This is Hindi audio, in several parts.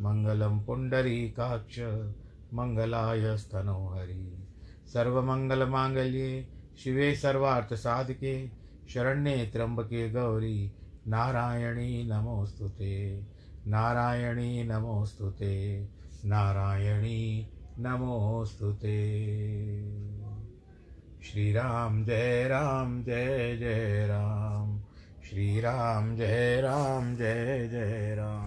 मङ्गलं पुण्डरीकाक्ष मङ्गलाय स्तनोहरि सर्वमङ्गलमाङ्गल्ये शिवे सर्वार्थसाधके, शरण्ये त्र्यम्बके गौरी, नारायणी नमोऽस्तु ते। नारायणी नमोऽस्तु ते। नारायणी नमोऽस्तु ते। श्रीराम जय राम, जय जय राम। श्रीराम जय राम, जय जय राम।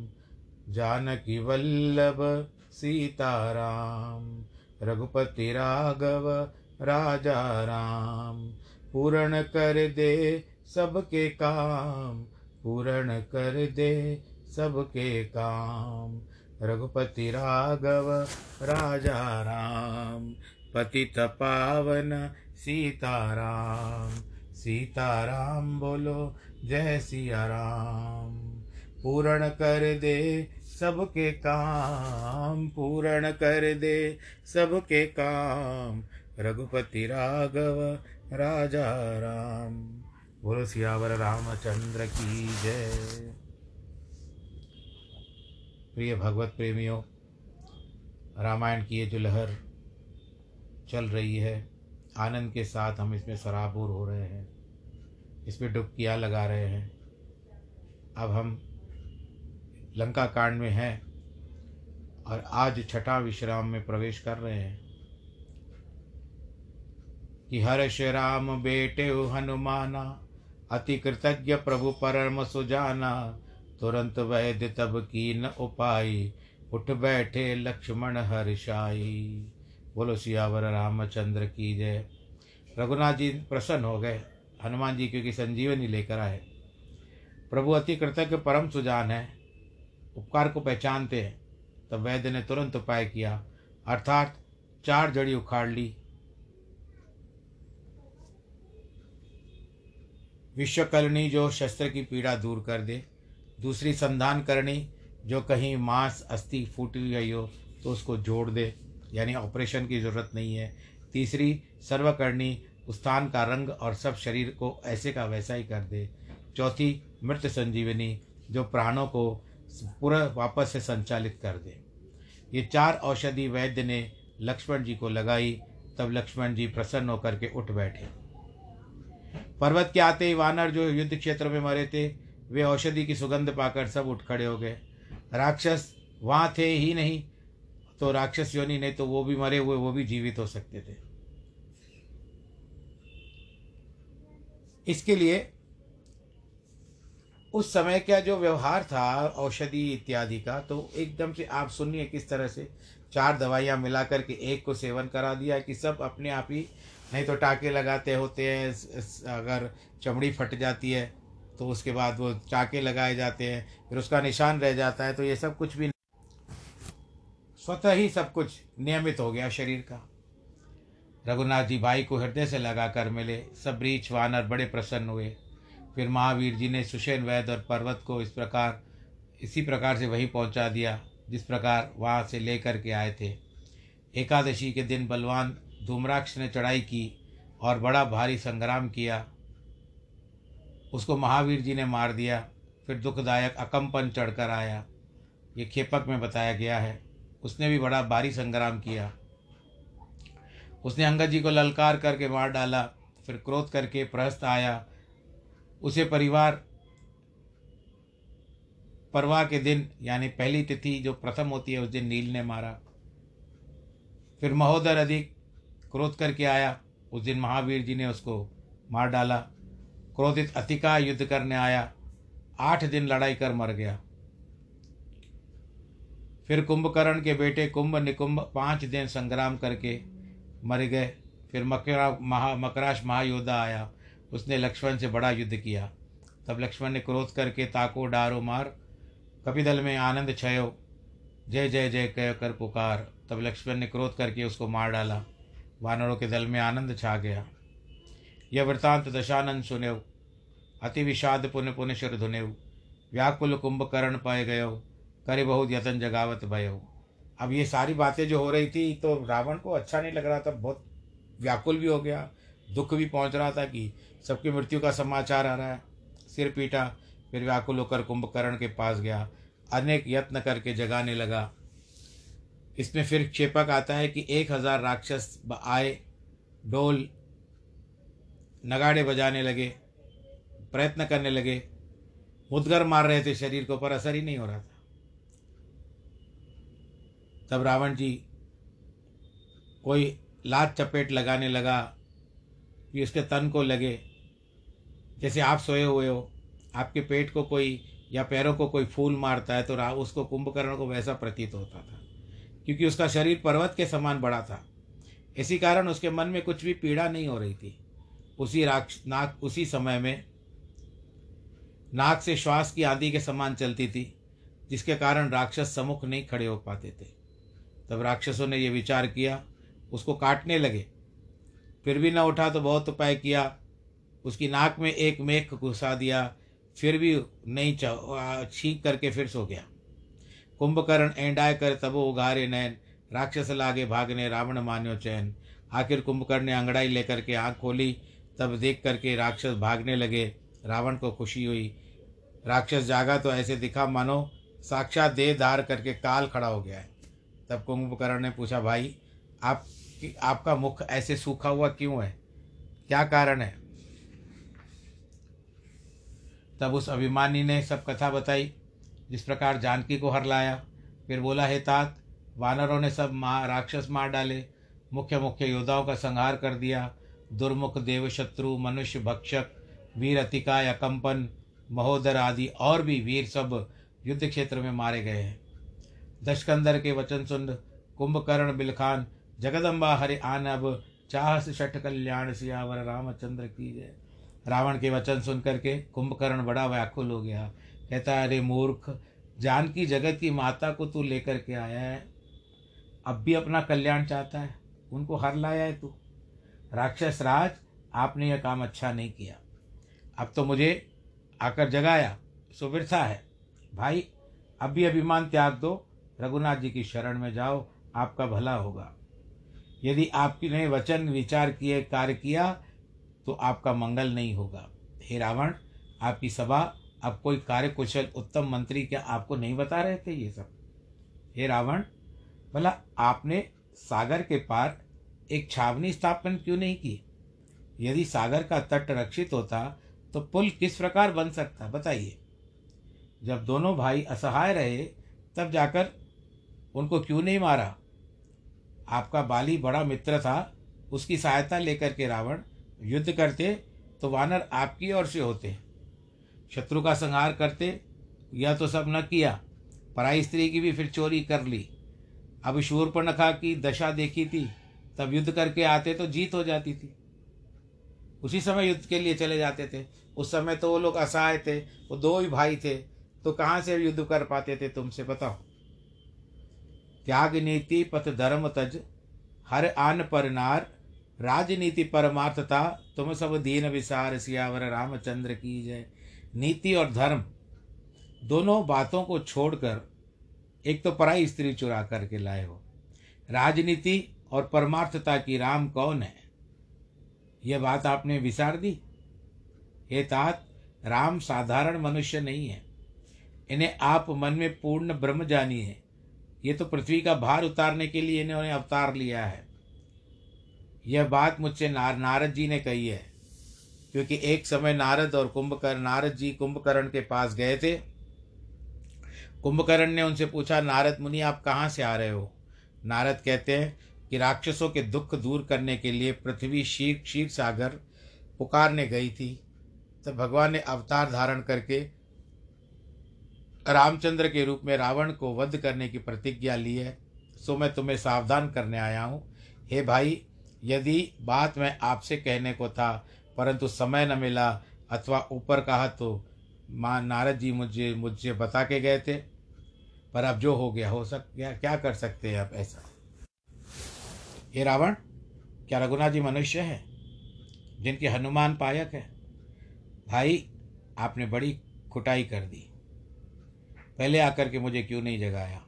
जानकी वल्लभ सीताराम, रघुपति राघव राजा राम, पूर्ण कर दे सबके काम, पूर्ण कर दे सबके काम, रघुपति राघव राजा राम, पतित पावन सीताराम सीताराम बोलो जय सिया राम, पूर्ण कर दे सबके काम पूर्ण कर दे, सबके काम। रघुपति राघव, राजा राम। बोलो सियावर रामचंद्र की जय। प्रिय भगवत प्रेमियों, रामायण की ये जो लहर चल रही है, आनंद के साथ हम इसमें सराबूर हो रहे हैं, इसमें डुबकियाँ लगा रहे हैं। अब हम लंका कांड में हैं और आज छठा विश्राम में प्रवेश कर रहे हैं। कि हर्ष राम बेटे हनुमाना, अति कृतज्ञ प्रभु परम सुजाना, तुरंत वैद्य तब की न उपाई, उठ बैठे लक्ष्मण हर्षाई। बोलो, सियावर रामचंद्र की जय। रघुनाथ जी प्रसन्न हो गए। हनुमान जी क्योंकि संजीवनी लेकर आए। प्रभु अति कृतज्ञ परम सुजान है। उपकार को पहचानते हैं। तब वैद्य ने तुरंत उपाय किया। अर्थात चार जड़ी उखाड़ ली। विश्वकर्णी जो शस्त्र की पीड़ा दूर कर दे, दूसरी संधान करनी जो कहीं मांस, अस्थि, फूटी गई हो तो उसको जोड़ दे, यानी ऑपरेशन की ज़रूरत नहीं है। तीसरी, सर्वकर्णी स्थान का रंग और सब शरीर को ऐसे का वैसा ही कर दे। चौथी, मृत संजीवनी जो प्राणों को पूरा वापस से संचालित कर दे। ये चार औषधि वैद्य ने लक्ष्मण जी को लगाई, तब लक्ष्मण जी प्रसन्न होकर के उठ बैठे। पर्वत के आते ही वानर जो युद्ध क्षेत्र में मरे थे, वे औषधि की सुगंध पाकर सब उठ खड़े हो गए। राक्षस वहाँ थे ही नहीं तो राक्षस योनि नहीं तो वो भी मरे हुए, वो भी जीवित हो सकते थे। इसके लिए उस समय का जो व्यवहार था, औषधि इत्यादि का तो एकदम से आप सुनिए किस तरह से चार दवाइयाँ मिला करके एक को सेवन करा दिया कि सब अपने आप ही, नहीं तो टाके लगाते होते हैं अगर चमड़ी फट जाती है तो उसके बाद वो टाके लगाए जाते हैं, फिर उसका निशान रह जाता है तो ये सब कुछ भी स्वतः ही सब कुछ नियमित हो गया शरीर का। रघुनाथ जी भाई को हृदय से लगा कर मिले, सब ब्रीच वानर बड़े प्रसन्न हुए। फिर महावीर जी ने सुषेन वैद और पर्वत को इस प्रकार, इसी प्रकार से वहीं पहुँचा दिया, जिस प्रकार वहाँ से लेकर के आए थे। एकादशी के दिन बलवान धूम्राक्ष ने चढ़ाई की और बड़ा भारी संग्राम किया। उसको महावीर जी ने मार दिया, फिर दुखदायक अकंपन चढ़कर आया। ये खेपक में बताया गया है। उसने भी बड़ा भारी संग्राम किया। उसने अंगद जी को ललकार करके मार डाला, फिर क्रोध करके प्रहस्त आया उसे परिवार परवा के दिन, यानी पहली तिथि जो प्रथम होती है, उस दिन नील ने मारा। फिर महोदर अधिक क्रोध करके आया। उस दिन महावीर जी ने उसको मार डाला। क्रोधित अतिका युद्ध करने आया। आठ दिन लड़ाई कर मर गया। फिर कुंभकर्ण के बेटे कुंभ निकुंभ पाँच दिन संग्राम करके मर गए। फिर मकरा, महा, मकराश महायोद्धा आया। उसने लक्ष्मण से बड़ा युद्ध किया। तब लक्ष्मण ने क्रोध करके ताको, डारो, मार। कपिदल में आनंद छयो। जय जय जय, कह, कर, पुकार। तब लक्ष्मण ने क्रोध करके उसको मार डाला। वानरों के दल में आनंद छा गया। यह वृतांत दशानंद सुनेव। अति विषाद पुण्य पुण्य शिर धुनेव। व्याकुल कुंभकर्ण पाए गयो। करे बहुत यतन जगावत भयो। अब ये सारी बातें जो हो रही थी तो रावण को अच्छा नहीं लग रहा था। बहुत व्याकुल भी हो गया। दुख भी पहुँच रहा था कि सबकी मृत्यु का समाचार आ रहा है। सिर पीटा, फिर व्याकुल होकर कुंभकर्ण के पास गया। अनेक यत्न करके जगाने लगा। इसमें फिर क्षेपक आता है कि एक हज़ार राक्षस आए, ढोल नगाड़े बजाने लगे, प्रयत्न करने लगे। मुदगर मार रहे थे शरीर को, पर असर ही नहीं हो रहा था। तब रावण जी कोई लात चपेट लगाने लगा कि उसके तन को लगे। जैसे आप सोए हुए हो, आपके पेट को कोई या पैरों को कोई फूल मारता है तो रा, उसको कुंभकर्ण को वैसा प्रतीत होता था, क्योंकि उसका शरीर पर्वत के समान बड़ा था। इसी कारण उसके मन में कुछ भी पीड़ा नहीं हो रही थी। उसी राक्ष नाक, उसी समय में नाक से श्वास की आदि के समान चलती थी, जिसके कारण राक्षस सम्मुख नहीं खड़े हो पाते थे। तब राक्षसों ने यह विचार किया, उसको काटने लगे। फिर भी न उठा तो बहुत उपाय किया। उसकी नाक में एक मेख घुसा दिया, फिर भी नहीं छींक करके फिर सो गया। कुंभकर्ण एंडाय कर तबो उघारे नैन, राक्षस लागे भागने रावण मान्यो चैन। आखिर कुंभकर्ण ने अंगड़ाई लेकर के आँख खोली, तब देख करके राक्षस भागने लगे, रावण को खुशी हुई। राक्षस, जागा तो ऐसे दिखा, मानो साक्षात देह धार करके काल खड़ा हो गया है। तब कुंभकर्ण ने पूछा, भाई, आप आपका मुख ऐसे सूखा हुआ क्यों है? क्या कारण है? तब उस अभिमानी ने सब कथा बताई, जिस प्रकार जानकी को हर लाया। फिर बोला, हे तात, वानरों ने सब माँ राक्षस मार डाले, मुख्य मुख्य योद्धाओं का संहार कर दिया। दुर्मुख देवशत्रु, मनुष्य भक्षक, वीर अतिकाय अकंपन महोदर आदि और भी वीर सब युद्ध क्षेत्र में मारे गए हैं। दशकंदर के वचन सुन कुंभकर्ण बिलखान जगदम्बा हरि आन अब चाहस शठ कल्याण सियावर, रामचंद्र की जय। रावण के वचन सुन करके कुंभकर्ण बड़ा व्याकुल हो गया। कहता है, अरे मूर्ख, जानकी जगत की माता को तू लेकर के आया है। अब भी अपना कल्याण चाहता है। उनको हर लाया है तू। राक्षस राज, आपने यह काम अच्छा नहीं किया। अब तो मुझे आकर जगाया। सुविरथा है। भाई, अब भी अभिमान त्याग दो। रघुनाथ जी की शरण में जाओ। आपका भला होगा। यदि आपने वचन, विचार किए, कार्य किया तो आपका मंगल नहीं होगा। हे रावण, आपकी सभा, अब कोई कार्य कुशल उत्तम मंत्री क्या आपको नहीं बता रहे थे ये सब? हे रावण, भला आपने सागर के पार एक छावनी स्थापन क्यों नहीं की? यदि सागर का तट रक्षित होता तो पुल किस प्रकार बन सकता, बताइए? जब दोनों भाई असहाय रहे, तब जाकर उनको क्यों नहीं मारा? आपका बाली बड़ा मित्र था, उसकी सहायता लेकर के रावण युद्ध करते तो वानर आपकी ओर से होते। शत्रु का संहार करते या तो सब न किया, पराई स्त्री की भी फिर चोरी कर ली। अब शूर्पणखा की दशा देखी थी, तब युद्ध करके आते तो जीत हो जाती थी। उसी समय युद्ध के लिए चले जाते थे। उस समय तो वो लोग असहाय थे, वो दो ही भाई थे तो कहाँ से युद्ध कर पाते थे तुमसे, बताओ? त्याग नीति पथ धर्म तज, हर आन पर नार। राजनीति परमार्थता, तुम सब दीन विसार, सियावर रामचंद्र की जय। नीति और धर्म दोनों बातों को छोड़कर एक तो पराई स्त्री चुरा करके लाए हो। राजनीति और परमार्थता की राम कौन है? यह बात आपने विसार दी? हे तात, राम साधारण मनुष्य नहीं है। इन्हें आप मन में पूर्ण ब्रह्म जानिए। ये तो पृथ्वी का भार उतारने के लिए इन्होंने अवतार लिया है। यह बात मुझसे नार, नारद जी ने कही है क्योंकि एक समय नारद और कुंभकर्ण नारद जी कुंभकर्ण के पास गए थे। कुंभकर्ण ने उनसे पूछा नारद मुनि आप कहाँ से आ रहे हो? नारद कहते हैं कि राक्षसों के दुख दूर करने के लिए पृथ्वी शीर क्षीर सागर पुकारने गई थी। तो भगवान ने अवतार धारण करके रामचंद्र के रूप में रावण को वध करने की प्रतिज्ञा ली है, सो मैं तुम्हें सावधान करने आया हूँ। हे भाई, यदि बात मैं आपसे कहने को था, परंतु समय न मिला अथवा ऊपर कहा तो माँ नारद जी मुझे मुझे बता के गए थे। पर अब जो हो गया, हो सक गया क्या कर सकते हैं अब ऐसा? ये रावण, क्या रघुनाथ जी मनुष्य है, जिनके हनुमान पायक है? भाई, आपने बड़ी खुटाई कर दी। पहले आकर के मुझे क्यों नहीं जगाया?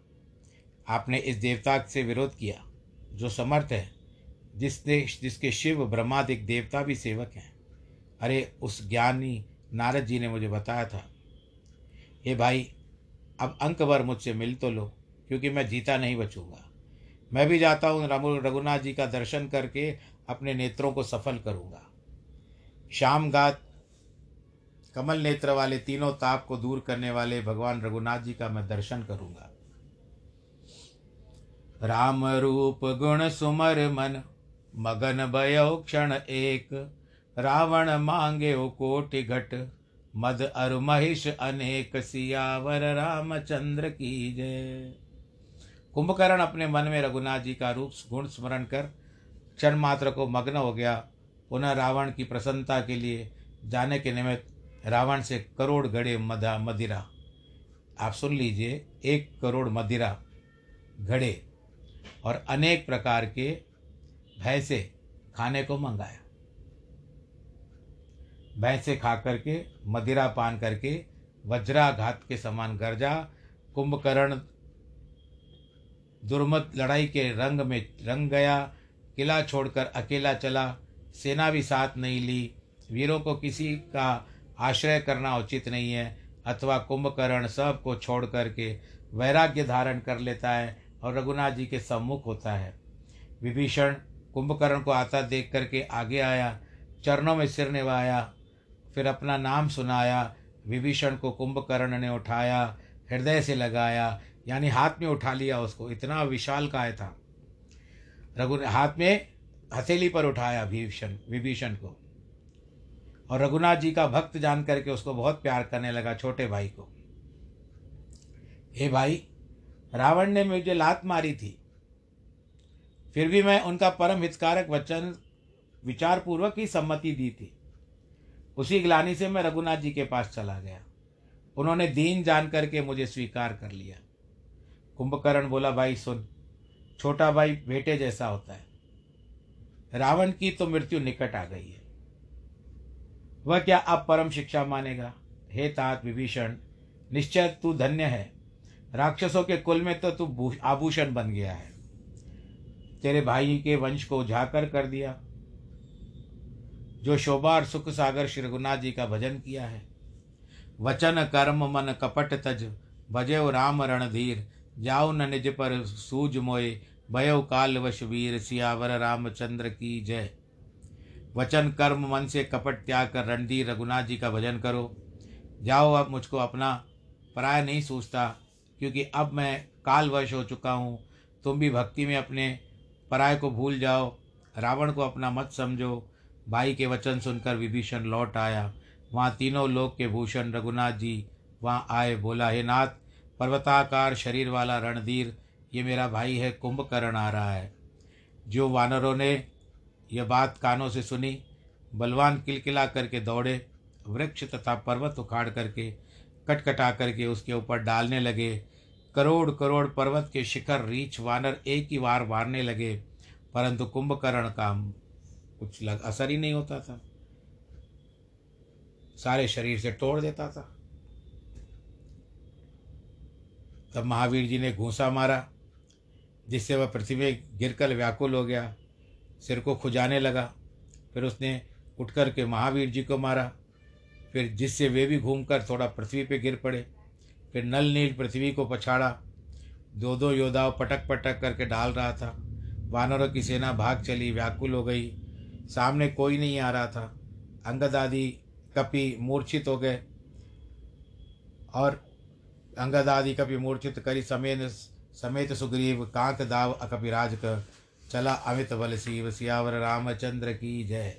आपने इस देवता से विरोध किया, जो समर्थ है, जिसने, जिसके शिव ब्रह्मादिक देवता भी सेवक हैं। अरे, उस ज्ञानी नारद जी ने मुझे बताया था। हे भाई, अब अंक भर मुझसे मिल तो लो, क्योंकि मैं जीता नहीं बचूँगा। मैं भी जाता हूँ रघुनाथ जी का दर्शन करके अपने नेत्रों को सफल करूँगा। शाम गात कमल नेत्र वाले तीनों ताप को दूर करने वाले भगवान रघुनाथ जी का मैं दर्शन करूँगा। राम रूप गुण सुमर मन, मगन भयो क्षण एक। रावण मांगे कोटि घट, मद अरु महिष अनेक, सियावर रामचंद्र की जय। कुंभकर्ण अपने मन में रघुनाथ जी का रूप गुण स्मरण कर क्षण मात्र को मग्न हो गया। पुनः रावण की प्रसन्नता के लिए जाने के निमित्त रावण से करोड़ घड़े मदा, मदिरा। आप सुन लीजिए, एक करोड़ मदिरा घड़े और अनेक प्रकार के भैंसे खाने को मंगाया। भैंसे खा करके, मदिरा पान करके, वज्राघात के समान गर्जा, कुंभकर्ण दुर्मत लड़ाई के रंग में रंग गया, किला छोड़कर अकेला चला, सेना भी साथ नहीं ली, वीरों को किसी का आश्रय करना उचित नहीं है, अथवा कुंभकर्ण सबको छोड़ करके वैराग्य धारण कर लेता है और रघुनाथ जी के सम्मुख होता है। विभीषण कुंभकर्ण को आता देख करके आगे आया, चरणों में सिर निभाया, फिर अपना नाम सुनाया, विभीषण को कुंभकर्ण ने उठाया, हृदय से लगाया, यानी हाथ में उठा लिया उसको, इतना विशाल काय था। रघु हाथ में हथेली पर उठाया भीषण विभीषण को। और रघुनाथ जी का भक्त जान करके उसको बहुत प्यार करने लगा छोटे भाई को। हे भाई, रावण ने मुझे लात मारी थी। फिर भी मैं उनका परम हितकारक वचन विचारपूर्वक ही सम्मति दी थी। उसी ग्लानी से मैं रघुनाथ जी के पास चला गया। उन्होंने दीन जान करके मुझे स्वीकार कर लिया। कुंभकर्ण बोला, भाई, सुन, छोटा भाई बेटे जैसा होता है। रावण की तो मृत्यु निकट आ गई है। वह क्या अब परम शिक्षा मानेगा? हे तात विभीषण, निश्चय तू धन्य है। राक्षसों के कुल में तो तू आभूषण बन गया है। तेरे भाई के वंश को उजाकर कर दिया। जो शोभा और सुख सागर श्री रघुनाथ जी का भजन किया है। वचन, कर्म, मन, कपट, तज भजे राम रणधीर, जाओ न निज पर सूझ मोए भयो काल वश वीर, सियावर रामचंद्र की जय। वचन कर्म मन से कपट त्याग कर रणधीर रघुनाथ जी का भजन करो। जाओ अब मुझको अपना पराय नहीं सोचता, क्योंकि अब मैं कालवश हो चुका हूँ। तुम भी भक्ति में अपने पराय को भूल जाओ। रावण को अपना मत समझो। भाई के वचन सुनकर विभीषण लौट आया। वहाँ तीनों लोक के भूषण रघुनाथ जी वहाँ आए, बोला, हे नाथ, पर्वताकार शरीर वाला रणधीर, ये मेरा भाई है, कुंभकर्ण आ रहा है। जो वानरों ने यह बात कानों से सुनी, बलवान किलकिला करके दौड़े, वृक्ष तथा पर्वत उखाड़ करके, कटकटा करके उसके ऊपर डालने लगे। करोड़ करोड़ पर्वत के शिखर रीछ वानर एक ही बार मारने लगे, परंतु कुंभकर्ण का कुछ लग असर ही नहीं होता था। सारे शरीर से तोड़ देता था। तब महावीर जी ने घूसा मारा, जिससे वह पृथ्वी गिरकर व्याकुल हो गया। सिर को खुजाने लगा। फिर उसने उठ कर के महावीर जी को मारा। फिर जिससे वे भी घूमकर थोड़ा पृथ्वी पे गिर पड़े। फिर नल नील पृथ्वी को पछाड़ा। दो दो योद्धाओं पटक पटक करके डाल रहा था। वानरों की सेना भाग चली, व्याकुल हो गई। सामने कोई नहीं आ रहा था। अंगद आदि कपि मूर्छित हो गए। और अंगद आदि कपि मूर्छित करी, समेत समेत सुग्रीव कांत दाव अकपिराज कर चला अमित बल शिव सियावर रामचंद्र की जय।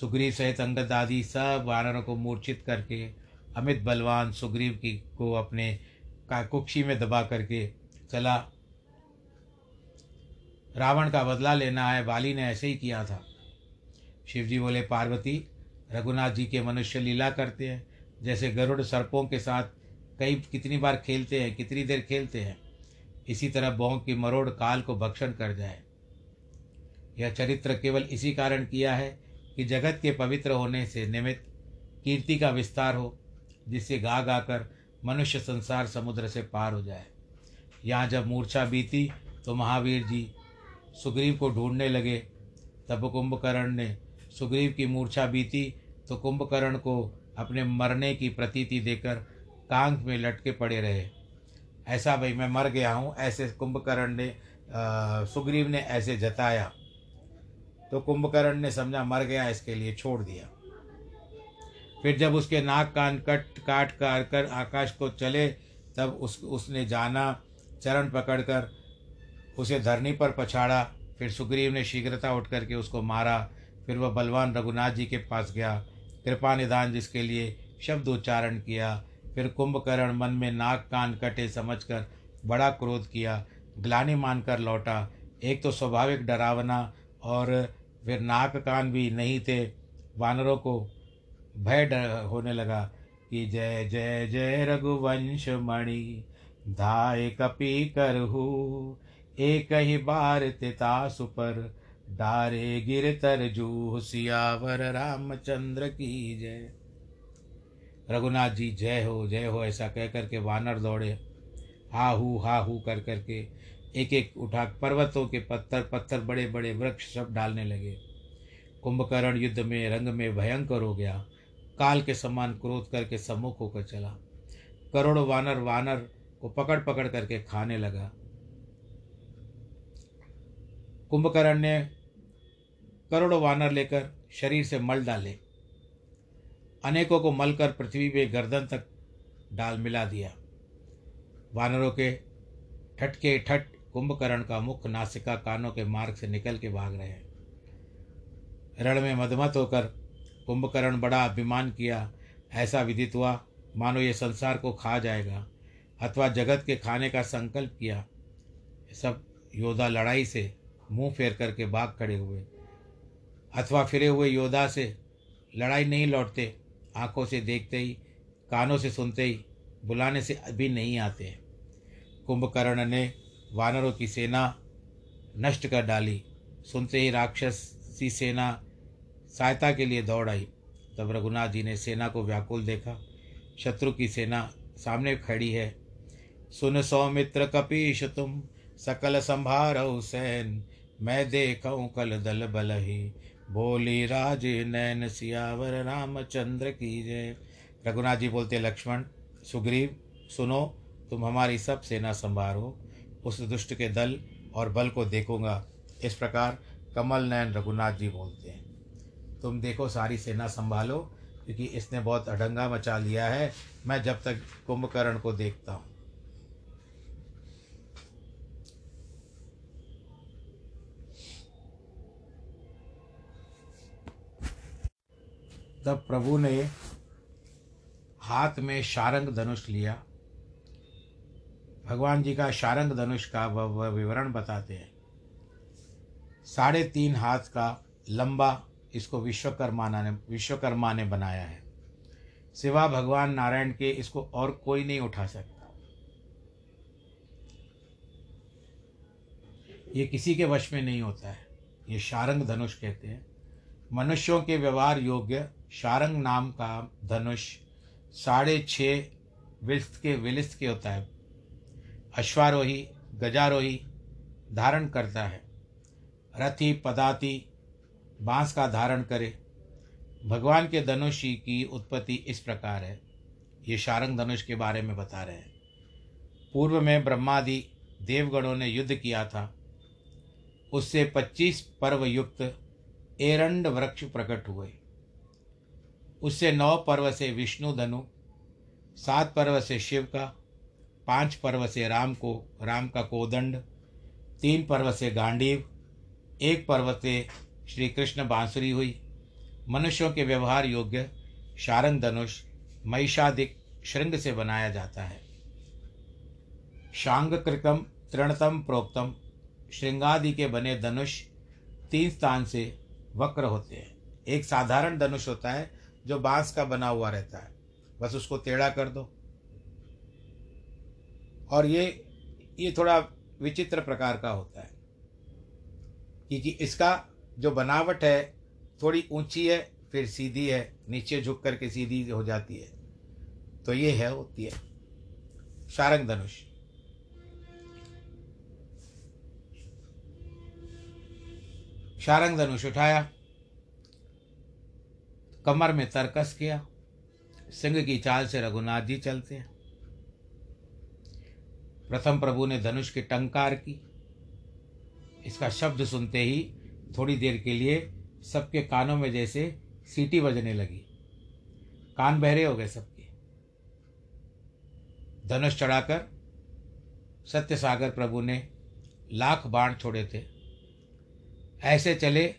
सुग्रीव सहित अंगद आदि सब वानरों को मूर्छित करके, अमित बलवान सुग्रीव की को अपने का कुक्षी में दबा करके चला। रावण का बदला लेना है बाली ने ऐसे ही किया था। शिवजी बोले, पार्वती, रघुनाथ जी के मनुष्य लीला करते हैं। जैसे गरुड़ सर्पों के साथ कई कितनी बार खेलते हैं, कितनी देर खेलते हैं। इसी तरह बोंग की मरोड़ काल को भक्षण कर जाए। यह चरित्र केवल इसी कारण किया है कि जगत के पवित्र होने से निमित्त कीर्ति का विस्तार हो, जिससे गा गा कर मनुष्य संसार समुद्र से पार हो जाए। यहाँ जब मूर्छा बीती तो महावीर जी सुग्रीव को ढूँढने लगे। तब कुंभकर्ण ने सुग्रीव की मूर्छा बीती तो कुंभकर्ण को अपने मरने की प्रतीति देकर कांग में लटके पड़े रहे। ऐसा भाई मैं मर गया हूँ, ऐसे कुंभकर्ण ने सुग्रीव ने ऐसे जताया। तो कुंभकर्ण ने समझा, मर गया, इसके लिए छोड़ दिया। फिर जब उसके नाक कान कट, काट कर कर आकाश को चले, तब उस, उसने जाना, चरण पकड़कर उसे धरनी पर पछाड़ा। फिर सुग्रीव ने शीघ्रता उठ करके उसको मारा। फिर वह बलवान रघुनाथ जी के पास गया। कृपा निदान जिसके लिए शब्द उच्चारण किया। फिर कुंभकर्ण मन में नाक कान कटे समझकर बड़ा क्रोध किया, ग्लानि मानकर लौटा। एक तो स्वाभाविक डरावना और फिर नाक कान भी नहीं थे, वानरों को भय होने लगा कि जय जय जय रघुवंश मणि, धाय कपि करहु। एक ही बार तिता सुपर डारे गिर तर जू सियावर रामचंद्र की जय। रघुनाथ जी, जय हो जय हो, ऐसा कह करके वानर दौड़े। हा हू हा हू कर करके एक एक उठा पर्वतों के पत्थर पत्थर बड़े बड़े वृक्ष सब डालने लगे। कुंभकर्ण युद्ध में, रंग में भयंकर हो गया। काल के समान क्रोध करके सम्मुख होकर चला। करोड़ों वानर वानर को पकड़ पकड़ करके खाने लगा। कुंभकर्ण ने करोड़ों वानर लेकर शरीर से मल डाले। अनेकों को मलकर पृथ्वी पे गर्दन तक डाल मिला दिया। वानरों के ठटके ठट कुंभकर्ण का मुख नासिका कानों के मार्ग से निकल के भाग रहे हैं। रण में मधमत होकर कुंभकर्ण बड़ा अभिमान किया, ऐसा विदित हुआ, मानो ये संसार को खा जाएगा, अथवा जगत के खाने का संकल्प किया। सब योद्धा लड़ाई से मुँह फेर करके भाग खड़े हुए, अथवा फिरे हुए योद्धा से लड़ाई नहीं लौटते। आँखों से देखते ही, कानों से सुनते ही, बुलाने से अभी नहीं आते हैं। कुंभकर्ण ने वानरों की सेना नष्ट कर डाली। सुनते ही राक्षसी सेना सहायता के लिए दौड़ आई। तब रघुनाथ जी ने सेना को व्याकुल देखा। शत्रु की सेना सामने खड़ी है। सुन सौमित्र कपीश तुम सकल संभार सैन। मैं देखूँ कल दल बल ही। बोली, राज नैन सियावर, रामचंद्र की जय। रघुनाथ जी बोलते, लक्ष्मण, सुग्रीव, सुनो, तुम हमारी सब सेना संभारो। उस दुष्ट के दल और बल को देखूँगा। इस प्रकार कमल नयन रघुनाथ जी बोलते हैं। तुम देखो, सारी सेना संभालो, क्योंकि इसने बहुत अडंगा मचा लिया है। मैं जब तक कुंभकर्ण को देखता हूँ। तब प्रभु ने हाथ में शारंग धनुष लिया। भगवान जी का शारंग धनुष का वह विवरण बताते हैं। साढ़े तीन हाथ का लंबा इसको विश्वकर्मा ने विश्वकर्मा ने बनाया है। सिवा भगवान नारायण के इसको और कोई नहीं उठा सकता। ये किसी के वश में नहीं होता है। ये शारंग धनुष कहते हैं। मनुष्यों के व्यवहार योग्य शारंग नाम का धनुष साढ़े छः विस्त के विलिस्त के होता है। अश्वारोही, गजारोही धारण करता है। रथी, पदाती, बाँस का धारण करे। भगवान के धनुषी की उत्पत्ति इस प्रकार है। ये शारंग धनुष के बारे में बता रहे हैं। पूर्व में ब्रह्मादि देवगणों ने युद्ध किया था। उससे पच्चीस पर्व युक्त एरंड वृक्ष प्रकट हुए। उससे नौ पर्व से विष्णु धनु, सात पर्व से शिव का, पाँच पर्व से राम को, राम का कोदंड, तीन पर्व से गांडीव, एक पर्व से श्री कृष्ण बांसुरी हुई। मनुष्यों के व्यवहार योग्य शारंग धनुष महिषादिक श्रृंग से बनाया जाता है। शांग कृतम, तृणतम, प्रोक्तम, श्रृंगादि के बने धनुष तीन स्थान से वक्र होते हैं। एक साधारण धनुष होता है जो बाँस का बना हुआ रहता है। बस उसको टेढ़ा कर दो। और ये ये थोड़ा विचित्र प्रकार का होता है। क्योंकि इसका जो बनावट है, थोड़ी ऊँची है, फिर सीधी है, नीचे झुक करके सीधी हो जाती है। तो ये है, होती है। शारंग धनुष शारंग धनुष उठाया। कमर में तरकस किया, सिंह की चाल से रघुनाथ जी चलते हैं। प्रथम प्रभु ने धनुष की टंकार की। इसका शब्द सुनते ही थोड़ी देर के लिए सबके कानों में जैसे सीटी बजने लगी। कान बहरे हो गए सबके। धनुष चढ़ाकर सत्य सागर प्रभु ने लाख बाण छोड़े थे। ऐसे चले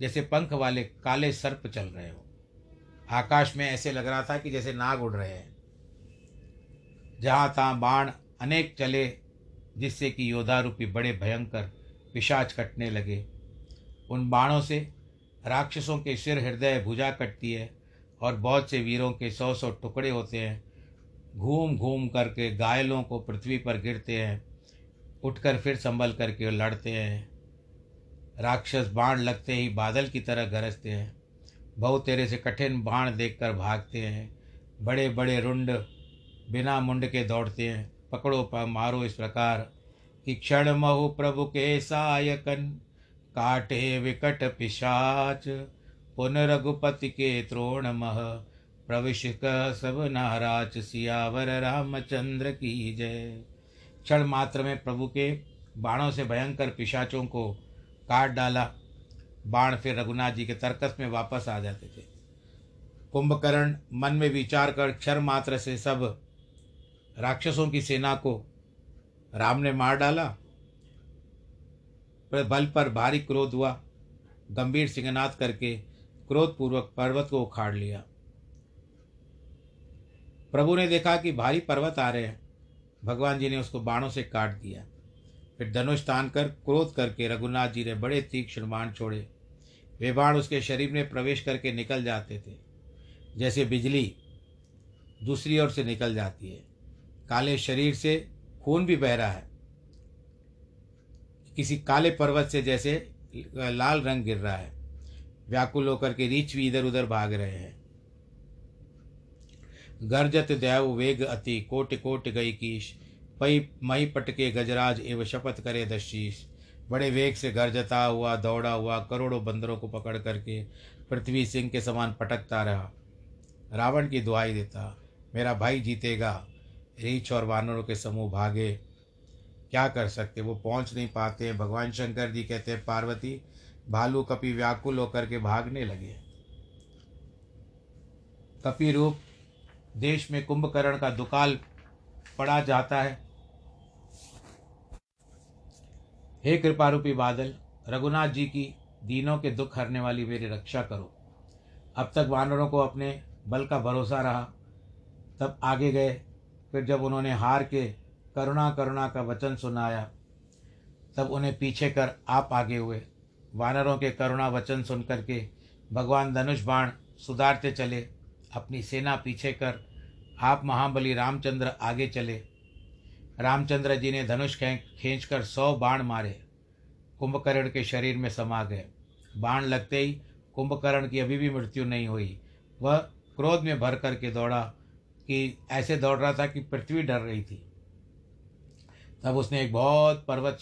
जैसे पंख वाले काले सर्प चल रहे हो। आकाश में ऐसे लग रहा था कि जैसे नाग उड़ रहे हैं। जहाँ तहाँ बाण अनेक चले, जिससे कि योद्धा रूपी बड़े भयंकर पिशाच कटने लगे। उन बाणों से राक्षसों के सिर हृदय भुजा कटती है और बहुत से वीरों के सौ सौ टुकड़े होते हैं। घूम घूम करके घायलों को पृथ्वी पर गिरते हैं। उठकर फिर संभल करके लड़ते हैं। राक्षस बाण लगते ही बादल की तरह गरजते हैं। बहु तेरे से कठिन बाण देखकर भागते हैं। बड़े बड़े रुंड बिना मुंड के दौड़ते हैं। पकड़ो पर मारो इस प्रकार। कि क्षण महु प्रभु के सायकन काटे विकट पिशाच। पुन रघुपति के त्रोण मह प्रविश सब नाराज़। सियावर रामचंद्र की जय। क्षण मात्र में प्रभु के बाणों से भयंकर पिशाचों को काट डाला। बाण फिर रघुनाथ जी के तर्कस में वापस आ जाते थे। कुंभकर्ण मन में विचार कर क्षर मात्र से सब राक्षसों की सेना को राम ने मार डाला। बल पर भारी क्रोध हुआ। गंभीर सिंहनाथ करके क्रोधपूर्वक पर्वत को उखाड़ लिया। प्रभु ने देखा कि भारी पर्वत आ रहे हैं। भगवान जी ने उसको बाणों से काट दिया। फिर धनुष तान कर क्रोध करके रघुनाथ जी ने बड़े तीक्ष्ण बाण छोड़े। वे बाण उसके शरीर में प्रवेश करके निकल जाते थे। जैसे बिजली दूसरी ओर से निकल जाती है। काले शरीर से खून भी बह रहा है। किसी काले पर्वत से जैसे लाल रंग गिर रहा है। व्याकुल होकर के रीछ भी इधर उधर भाग रहे हैं। गर्जत दैव वेग अति कोट कोट गई कीश। पई मई पटके गजराज एवं शपथ करे दशीष। बड़े वेग से गरजता हुआ, दौड़ा हुआ, करोड़ों बंदरों को पकड़ करके पृथ्वी सिंह के समान पटकता रहा। रावण की दुआई देता, मेरा भाई जीतेगा, रीछ और वानरों के समूह भागे। क्या कर सकते, वो पहुँच नहीं पाते। भगवान शंकर जी कहते हैं पार्वती, भालू कपि व्याकुल होकर के भागने लगे। कपि रूप, देश में कुंभकर्ण का दुकाल पड़ा जाता है। हे कृपारूपी बादल, रघुनाथ जी की दीनों के दुख हरने वाली मेरी रक्षा करो। अब तक वानरों को अपने बल का भरोसा रहा। तब आगे गए, फिर जब उन्होंने हार के करुणा करुणा का वचन सुनाया, तब उन्हें पीछे कर आप आगे हुए। वानरों के करुणा वचन सुन करके भगवान धनुष बाण सुधारते चले, अपनी सेना पीछे कर आप महाबली रामचंद्र आगे चले। रामचंद्र जी ने धनुष खींच कर सौ बाण मारे। कुंभकर्ण के शरीर में समा गए। बाण लगते ही कुंभकर्ण की अभी भी मृत्यु नहीं हुई। वह क्रोध में भर करके दौड़ा कि ऐसे दौड़ रहा था कि पृथ्वी डर रही थी। तब उसने एक बहुत पर्वत,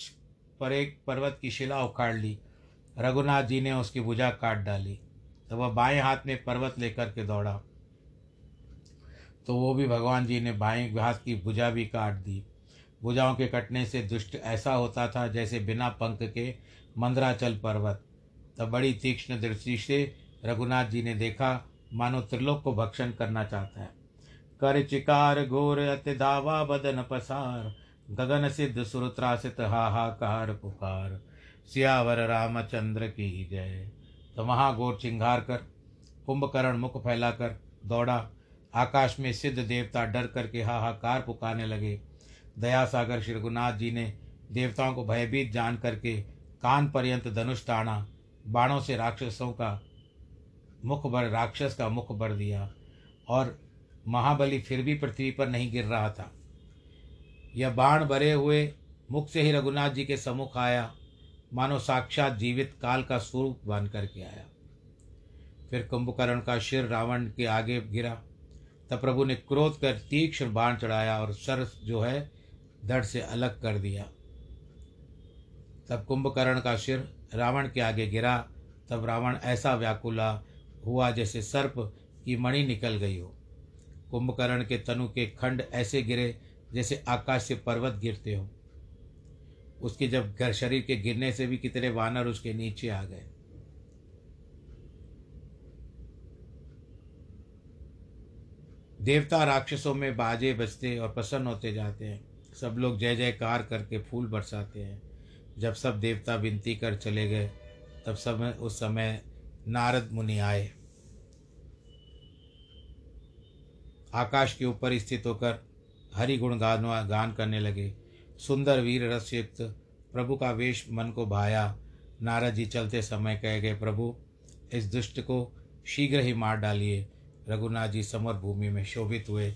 पर एक पर्वत की शिला उखाड़ ली। रघुनाथ जी ने उसकी भुजा काट डाली। तो वह बाएँ हाथ में पर्वत लेकर के दौड़ा। तो वो भी भगवान जी ने बाएँ हाथ की भुजा भी काट दी। भुजाओं के कटने से दुष्ट ऐसा होता था जैसे बिना पंख के मंदराचल पर्वत। तब बड़ी तीक्ष्ण दृष्टि से रघुनाथ जी ने देखा, मानो त्रिलोक को भक्षण करना चाहता है। कर चिकार घोर अति दावा बदन पसार, गगन सिद्ध सुरत्रासित हाहाकार पुकार। सियावर रामचंद्र की जय। तो महाघोर चिंगार कर, कुंभकर्ण मुख फैलाकर दौड़ा। आकाश में सिद्ध देवता डर करके हाहाकार पुकारने लगे। दया सागर श्री रघुनाथ जी ने देवताओं को भयभीत जान करके कान पर्यंत धनुष ताना बाणों से राक्षसों का मुख भर, राक्षस का मुख भर दिया और महाबली फिर भी पृथ्वी पर नहीं गिर रहा था। यह बाण भरे हुए मुख से ही रघुनाथ जी के सम्मुख आया, मानो साक्षात जीवित काल का स्वरूप बन करके आया। फिर कुंभकर्ण का शिर रावण के आगे गिरा, तब प्रभु ने क्रोध कर तीक्ष्ण बाण चढ़ाया और सर जो है धड़ से अलग कर दिया। तब कुंभकर्ण का सिर रावण के आगे गिरा। तब रावण ऐसा व्याकुला हुआ जैसे सर्प की मणि निकल गई हो। कुंभकर्ण के तनु के खंड ऐसे गिरे जैसे आकाश से पर्वत गिरते हो। उसके जब घर शरीर के गिरने से भी कितने वानर उसके नीचे आ गए। देवता राक्षसों में बाजे बजते और प्रसन्न होते जाते हैं। सब लोग जय जयकार करके फूल बरसाते हैं। जब सब देवता विनती कर चले गए, तब समय उस समय नारद मुनि आए। आकाश के ऊपर स्थित होकर हरि गुण गान गान करने लगे। सुंदर वीर रसयुक्त प्रभु का वेश मन को भाया। नारद जी चलते समय कह गए, प्रभु, इस दुष्ट को शीघ्र ही मार डालिए। रघुनाथ जी समर भूमि में शोभित हुए।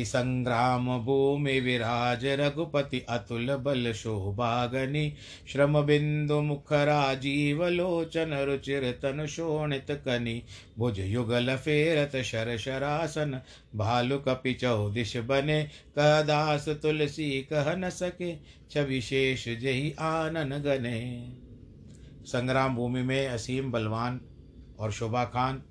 कि संग्राम भूमि विराज रघुपति अतुल बल शोभागनि। श्रम बिंदु मुख राजीव लोचन रुचिर तन शोणित कनि। भुज युगल फेरत शर शरासन भालु कपि चौदिश बने। कदास तुलसी कह न सके छविशेष जही आनन गने। संग्राम भूमि में असीम बलवान और शोभा खान।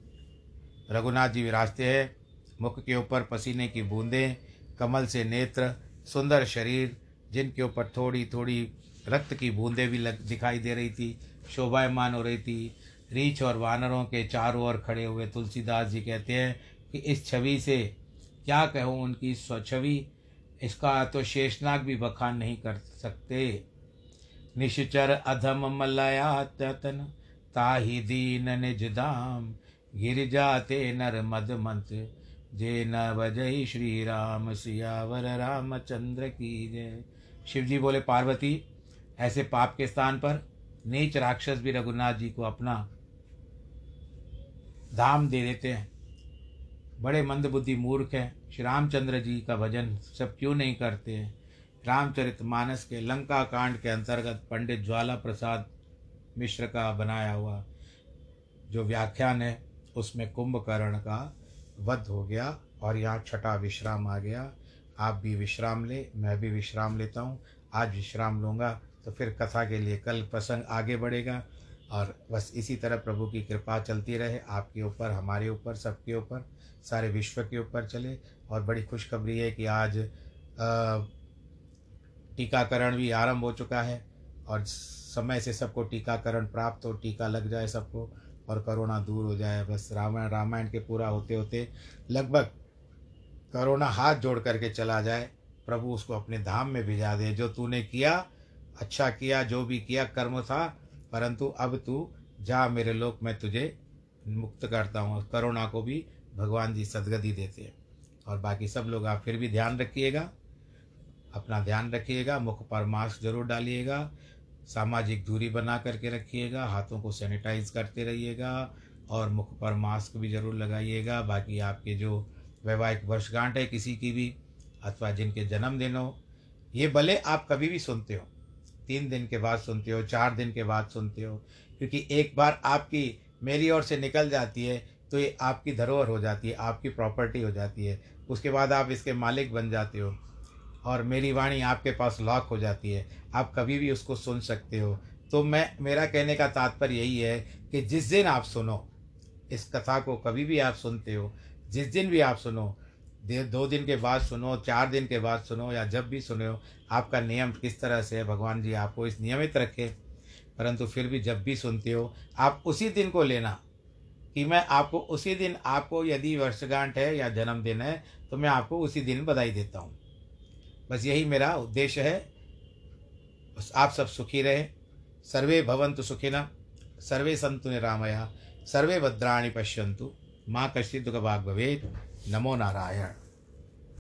रघुनाथ जी विराजते हैं। मुख के ऊपर पसीने की बूंदें, कमल से नेत्र, सुंदर शरीर, जिनके ऊपर थोड़ी थोड़ी रक्त की बूंदें भी लग, दिखाई दे रही थी, शोभायमान हो रही थी। रीछ और वानरों के चारों ओर खड़े हुए तुलसीदास जी कहते हैं कि इस छवि से क्या कहूँ, उनकी स्वछवि, इसका तो शेषनाग भी बखान नहीं कर सकते। निश्चर अधम मलयातन ताही दीन निज धाम गिर जाते नर मद मंत्र जय न बजई श्री राम सियावर रामचंद्र की जय। शिव जी बोले, पार्वती, ऐसे पाप के स्थान पर नीच राक्षस भी रघुनाथ जी को अपना धाम दे देते हैं। बड़े मंद बुद्धि मूर्ख हैं। श्री रामचंद्र जी का भजन सब क्यों नहीं करते हैं? रामचरित मानस के लंका कांड के अंतर्गत पंडित ज्वाला प्रसाद मिश्र का बनाया हुआ जो व्याख्यान है, उसमें कुंभकर्ण का वध हो गया और यहाँ छठा विश्राम आ गया। आप भी विश्राम ले, मैं भी विश्राम लेता हूँ। आज विश्राम लूँगा तो फिर कथा के लिए कल प्रसंग आगे बढ़ेगा। और बस इसी तरह प्रभु की कृपा चलती रहे, आपके ऊपर, हमारे ऊपर, सबके ऊपर, सारे विश्व के ऊपर चले। और बड़ी खुशखबरी है कि आज टीकाकरण भी आरंभ हो चुका है। और समय से सबको टीकाकरण प्राप्त हो, टीका लग जाए सबको। और करोना दूर हो जाए, बस रामायण रामायण के पूरा होते होते लगभग करोना हाथ जोड़ करके चला जाए, प्रभु उसको अपने धाम में भिजा दे। जो तूने किया अच्छा किया, जो भी किया, कर्म था, परंतु अब तू जा मेरे लोक में तुझे मुक्त करता हूँ। करोना को भी भगवान जी सदगति देते हैं। और बाकी सब लोग आप फिर भी ध्यान रखिएगा, अपना ध्यान रखिएगा, मुख पर मास्क ज़रूर डालिएगा सामाजिक दूरी बना करके रखिएगा, हाथों को सैनिटाइज करते रहिएगा और मुख पर मास्क भी ज़रूर लगाइएगा। बाकी आपके जो वैवाहिक वर्षगांठ है किसी की भी अथवा जिनके जन्मदिन हो, ये भले आप कभी भी सुनते हो, तीन दिन के बाद सुनते हो, चार दिन के बाद सुनते हो, क्योंकि एक बार आपकी मेरी ओर से निकल जाती है तो ये आपकी धरोहर हो जाती है, आपकी प्रॉपर्टी हो जाती है। उसके बाद आप इसके मालिक बन जाते हो। और मेरी वाणी आपके पास लॉक हो जाती है। आप कभी भी उसको सुन सकते हो। तो मैं, मेरा कहने का तात्पर्य यही है कि जिस दिन आप सुनो, इस कथा को कभी भी आप सुनते हो, जिस दिन भी आप सुनो, दो दिन के बाद सुनो, चार दिन के बाद सुनो या जब भी सुनो आपका नियम किस तरह से है, भगवान जी आपको इस नियमित रखे। परंतु फिर भी जब भी सुनते हो, आप उसी दिन को लेना कि मैं आपको, उसी दिन आपको यदि वर्षगांठ है या जन्मदिन है तो मैं आपको उसी दिन बधाई देता हूँ। बस यही मेरा उद्देश्य है। बस आप सब सुखी रहे। सर्वे भवंतु सुखिन सर्वे संतु निरामया। सर्वे भद्राणी पश्यंतु माँ कश्चित दुख भाग भवेद नमो नारायण।